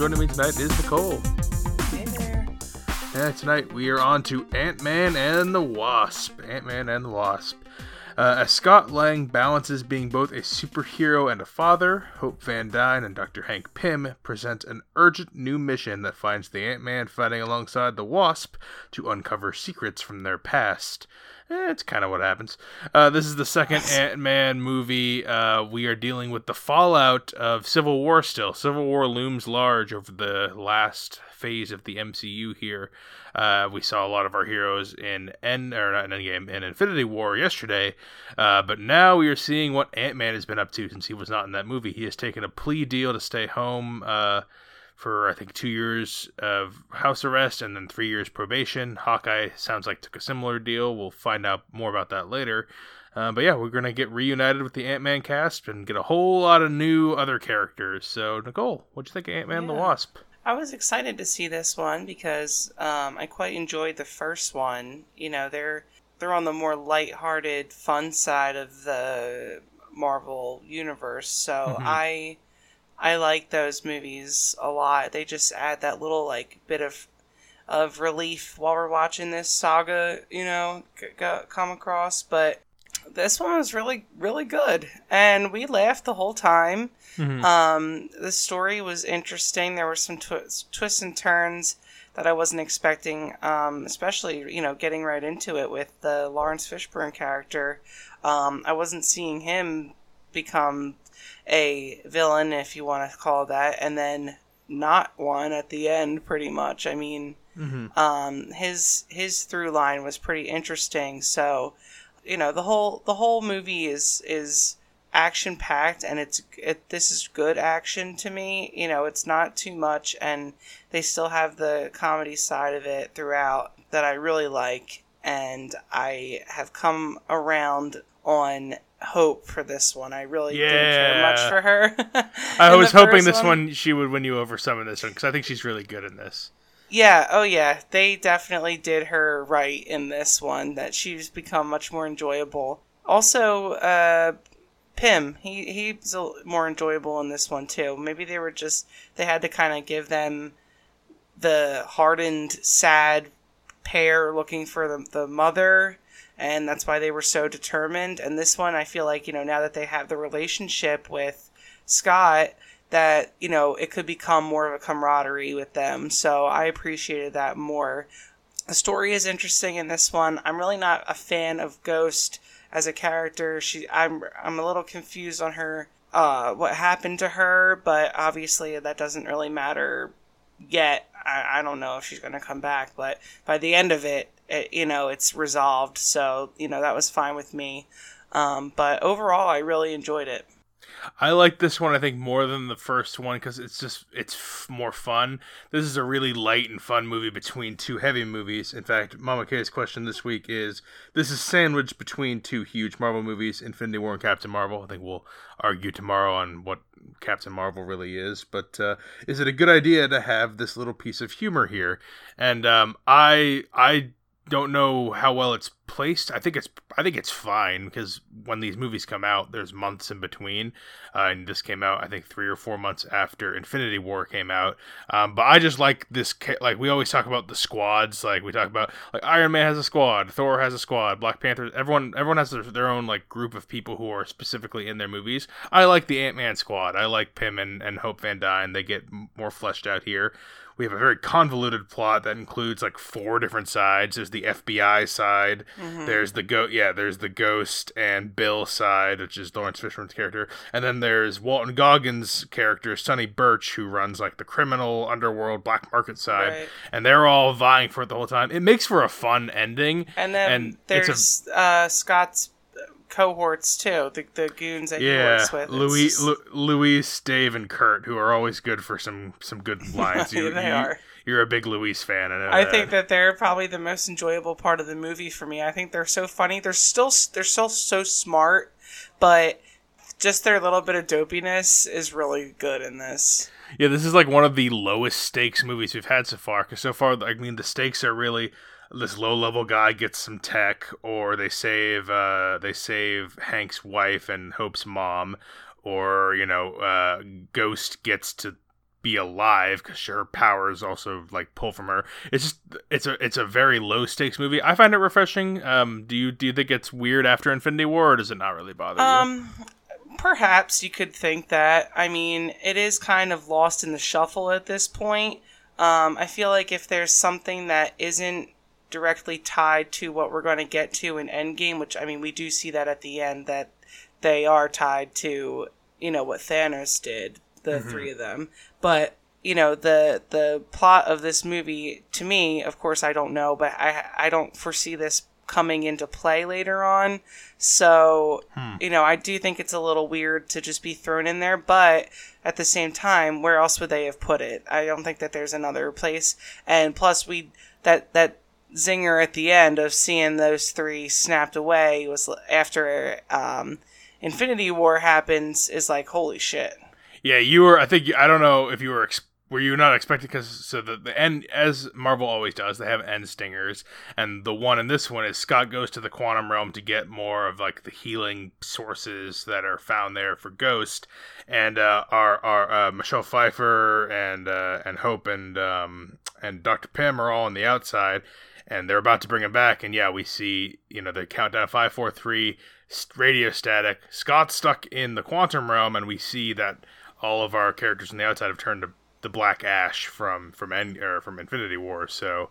joining me tonight is Nicole. Hey there. And tonight we are on to Ant Man and the Wasp. Ant Man and the Wasp. Uh, as Scott Lang balances being both a superhero and a father, Hope Van Dyne and Dr. Hank Pym present an urgent new mission that finds the Ant Man fighting alongside the Wasp to uncover secrets from their past. Eh, it's kind of what happens. Uh, this is the second Ant Man movie. Uh, we are dealing with the fallout of Civil War still. Civil War looms large over the last phase of the MCU here. Uh, we saw a lot of our heroes in End or not in Endgame in Infinity War yesterday, uh, but now we are seeing what Ant Man has been up to since he was not in that movie. He has taken a plea deal to stay home uh, for I think two years of house arrest and then three years probation. Hawkeye sounds like took a similar deal. We'll find out more about that later. Uh, but yeah, we're gonna get reunited with the Ant Man cast and get a whole lot of new other characters. So Nicole, what'd you think of Ant Man and the Wasp? I was excited to see this one because um, I quite enjoyed the first one. You know, they're they're on the more light-hearted, fun side of the Marvel universe. So Mhm. I I like those movies a lot. They just add that little like bit of of relief while we're watching this saga. You know, c- go- come across, but. This one was really, really good, and we laughed the whole time. Mhm. Um, the story was interesting. There were some twi- twists and turns that I wasn't expecting, um, especially, you know, getting right into it with the Laurence Fishburne character. Um, I wasn't seeing him become a villain, if you want to call that, and then not one at the end, pretty much. I mean, Mhm. um, his his through line was pretty interesting. So, you know, the whole the whole movie is is action packed, and it's it, this is good action to me. You know, it's not too much, and they still have the comedy side of it throughout that I really like, and I have come around on hope for this one. I really didn't care much for her. I was hoping this one. she would win you over some of this one because I think she's really good in this. Yeah, oh yeah, they definitely did her right in this one. That she's become much more enjoyable. Also, uh, Pym, he he's a, more enjoyable in this one too. Maybe they were just they had to kind of give them the hardened, sad pair looking for the the mother, and that's why they were so determined. And this one, I feel like you know now that they have the relationship with Scott that you know it could become more of a camaraderie with them. So i appreciated that more. The story is interesting in this one. I'm really not a fan of ghost as a character. She i'm i'm a little confused on her uh what happened to her but obviously that doesn't really matter yet. I, I don't know if she's going to come back but by the end of it, it you know it's resolved so you know that was fine with me um, but overall i really enjoyed it I like this one. I think more than the first one because it's just it's f- more fun. This is a really light and fun movie between two heavy movies. In fact, Mama K's question this week is: This is sandwiched between two huge Marvel movies, Infinity War and Captain Marvel. I think we'll argue tomorrow on what Captain Marvel really is. But uh, is it a good idea to have this little piece of humor here? And um, I I don't know how well it's placed. I think it's I think it's fine because when these movies come out, there's months in between, uh, and this came out I think three or four months after Infinity War came out. Um, but I just like this. Like we always talk about the squads. Like we talk about like Iron Man has a squad, Thor has a squad, Black Panther. Everyone everyone has their, their own like group of people who are specifically in their movies. I like the Ant Man squad. I like Pym and, and Hope Van Dyne. They get more fleshed out here. We have a very convoluted plot that includes like four different sides. There's the FBI side. There's the go yeah, there's the Ghost and Bill side, which is Laurence Fishburne's character, and then there's Walton Goggins' character, Sonny Birch, who runs like the criminal underworld black market side, Right. and they're all vying for it the whole time. It makes for a fun ending, And then and it's a there's uh, Scott's cohorts too, the, the goons that he yeah, works with. Louis, just- Lu- Luis, Dave, and Kurt, who are always good for some some good lines. You, They you- are. You're a big Luis fan. I I think that they're probably the most enjoyable part of the movie for me. I think they're so funny. They're still they're still so smart, but just their little bit of dopiness is really good in this. Yeah, this is like one of the lowest stakes movies we've had so far. Because so far, I mean, the stakes are really this low level guy gets some tech, or they save uh, they save Hank's wife and Hope's mom, or you know, uh, Ghost gets to be alive because her powers also like pull from her. It's just it's a it's a very low stakes movie. I find it refreshing. Um, do you do you think it's weird after Infinity War, or does it not really bother Um, you? perhaps you could think that. I mean, it is kind of lost in the shuffle at this point. Um, I feel like if there's something that isn't directly tied to what we're going to get to in Endgame, which I mean, we do see that at the end that they are tied to, you know, what Thanos did, the mm-hmm. three of them. But you know, the the plot of this movie, to me, of course, I don't know, but I I don't foresee this coming into play later on. So, hmm. you know, I do think it's a little weird to just be thrown in there, but at the same time, where else would they have put it? I don't think that there's another place. And plus we that that zinger at the end of seeing those three snapped away was after um Infinity War happens is like holy shit. Yeah, you were. I think I don't know if you were. Were you not expecting? Because so the the end, as Marvel always does, they have end stingers, and the one in this one is Scott goes to the quantum realm to get more of like the healing sources that are found there for Ghost, and uh, our our uh, Michelle Pfeiffer and uh, and Hope and um, and Doctor Pym are all on the outside, and they're about to bring him back, and yeah, we see you know the countdown five, four, three, radio static. Scott's stuck in the quantum realm, and we see that all of our characters on the outside have turned to the black ash from from End or from Infinity War. So,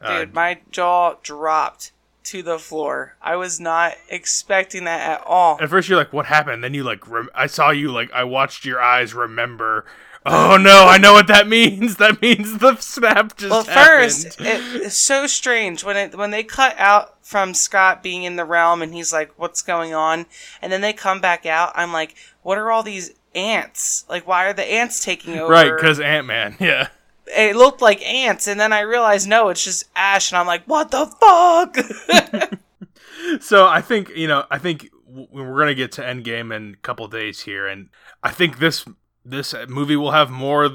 uh, Dude, my jaw dropped to the floor. I was not expecting that at all. at first you're like, "What happened?" then you like, rem- I saw you like, I watched your eyes remember. Oh no, I know what that means. That means the snap just. Well, happened. first, it, it's so strange when it when they cut out from Scott being in the realm and he's like, "What's going on?" and then they come back out. I'm like, "What are all these ants? Like, why are the ants taking over?" right? Because Ant Man, yeah. it looked like ants, and then I realized no, it's just ash, and I'm like, "What the fuck?" so I think you know I think we're gonna get to Endgame in a couple days here, and I think this this movie will have more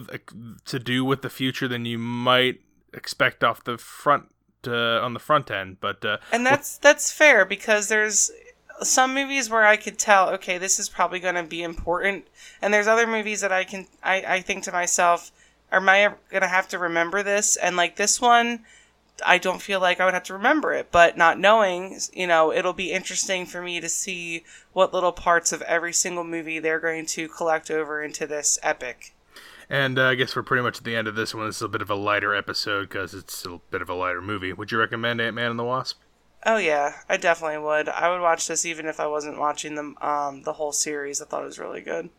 to do with the future than you might expect off the front uh, on the front end. But uh, and that's that's fair because there's some movies where I could tell, okay, this is probably going to be important, and there's other movies that I can I, I think to myself, am I going to have to remember this? And like this one, I don't feel like I would have to remember it, but not knowing, you know, it'll be interesting for me to see what little parts of every single movie they're going to collect over into this epic. and uh, I guess we're pretty much at the end of this one. This is a bit of a lighter episode because it's a bit of a lighter movie. Would you recommend Ant Man and the Wasp? Oh yeah, I definitely would. I would watch this even if I wasn't watching them um the whole series. I thought it was really good.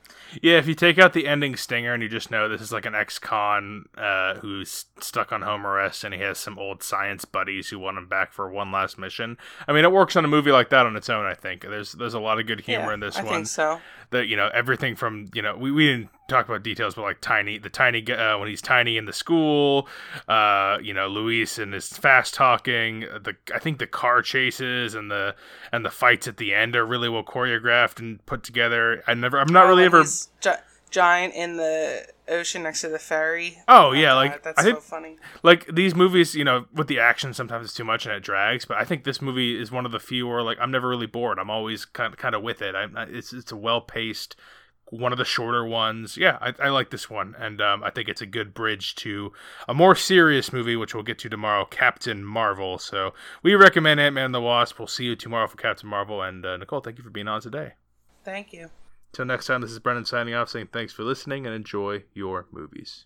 Yeah, if you take out the ending stinger and you just know this is like an ex-con uh, who's stuck on home arrest and he has some old science buddies who want him back for one last mission. I mean, it works on a movie like that on its own. I think there's there's a lot of good humor yeah, in this I one. I think so. That you know everything from you know we, we didn't talk about details, but like tiny the tiny uh, when he's tiny in the school, uh, you know Luis and his fast talking. The I think the car chases and the and the fights at the end are really well choreographed and put together. I never I'm not Oh, really ever gi- giant in the ocean next to the ferry. Oh, yeah, God, like, that's I think- so funny. like these movies, you know, with the action sometimes it's too much and it drags. But I think this movie is one of the few where like I'm never really bored. I'm always kind of, kind of with it. I'm it's it's a well paced, one of the shorter ones. Yeah, I, I like this one, and um, I think it's a good bridge to a more serious movie, which we'll get to tomorrow, Captain Marvel. So we recommend Ant Man and the Wasp. We'll see you tomorrow for Captain Marvel. And uh, Nicole, thank you for being on today. Thank you. Till next time, this is Brendan signing off, saying thanks for listening and enjoy your movies.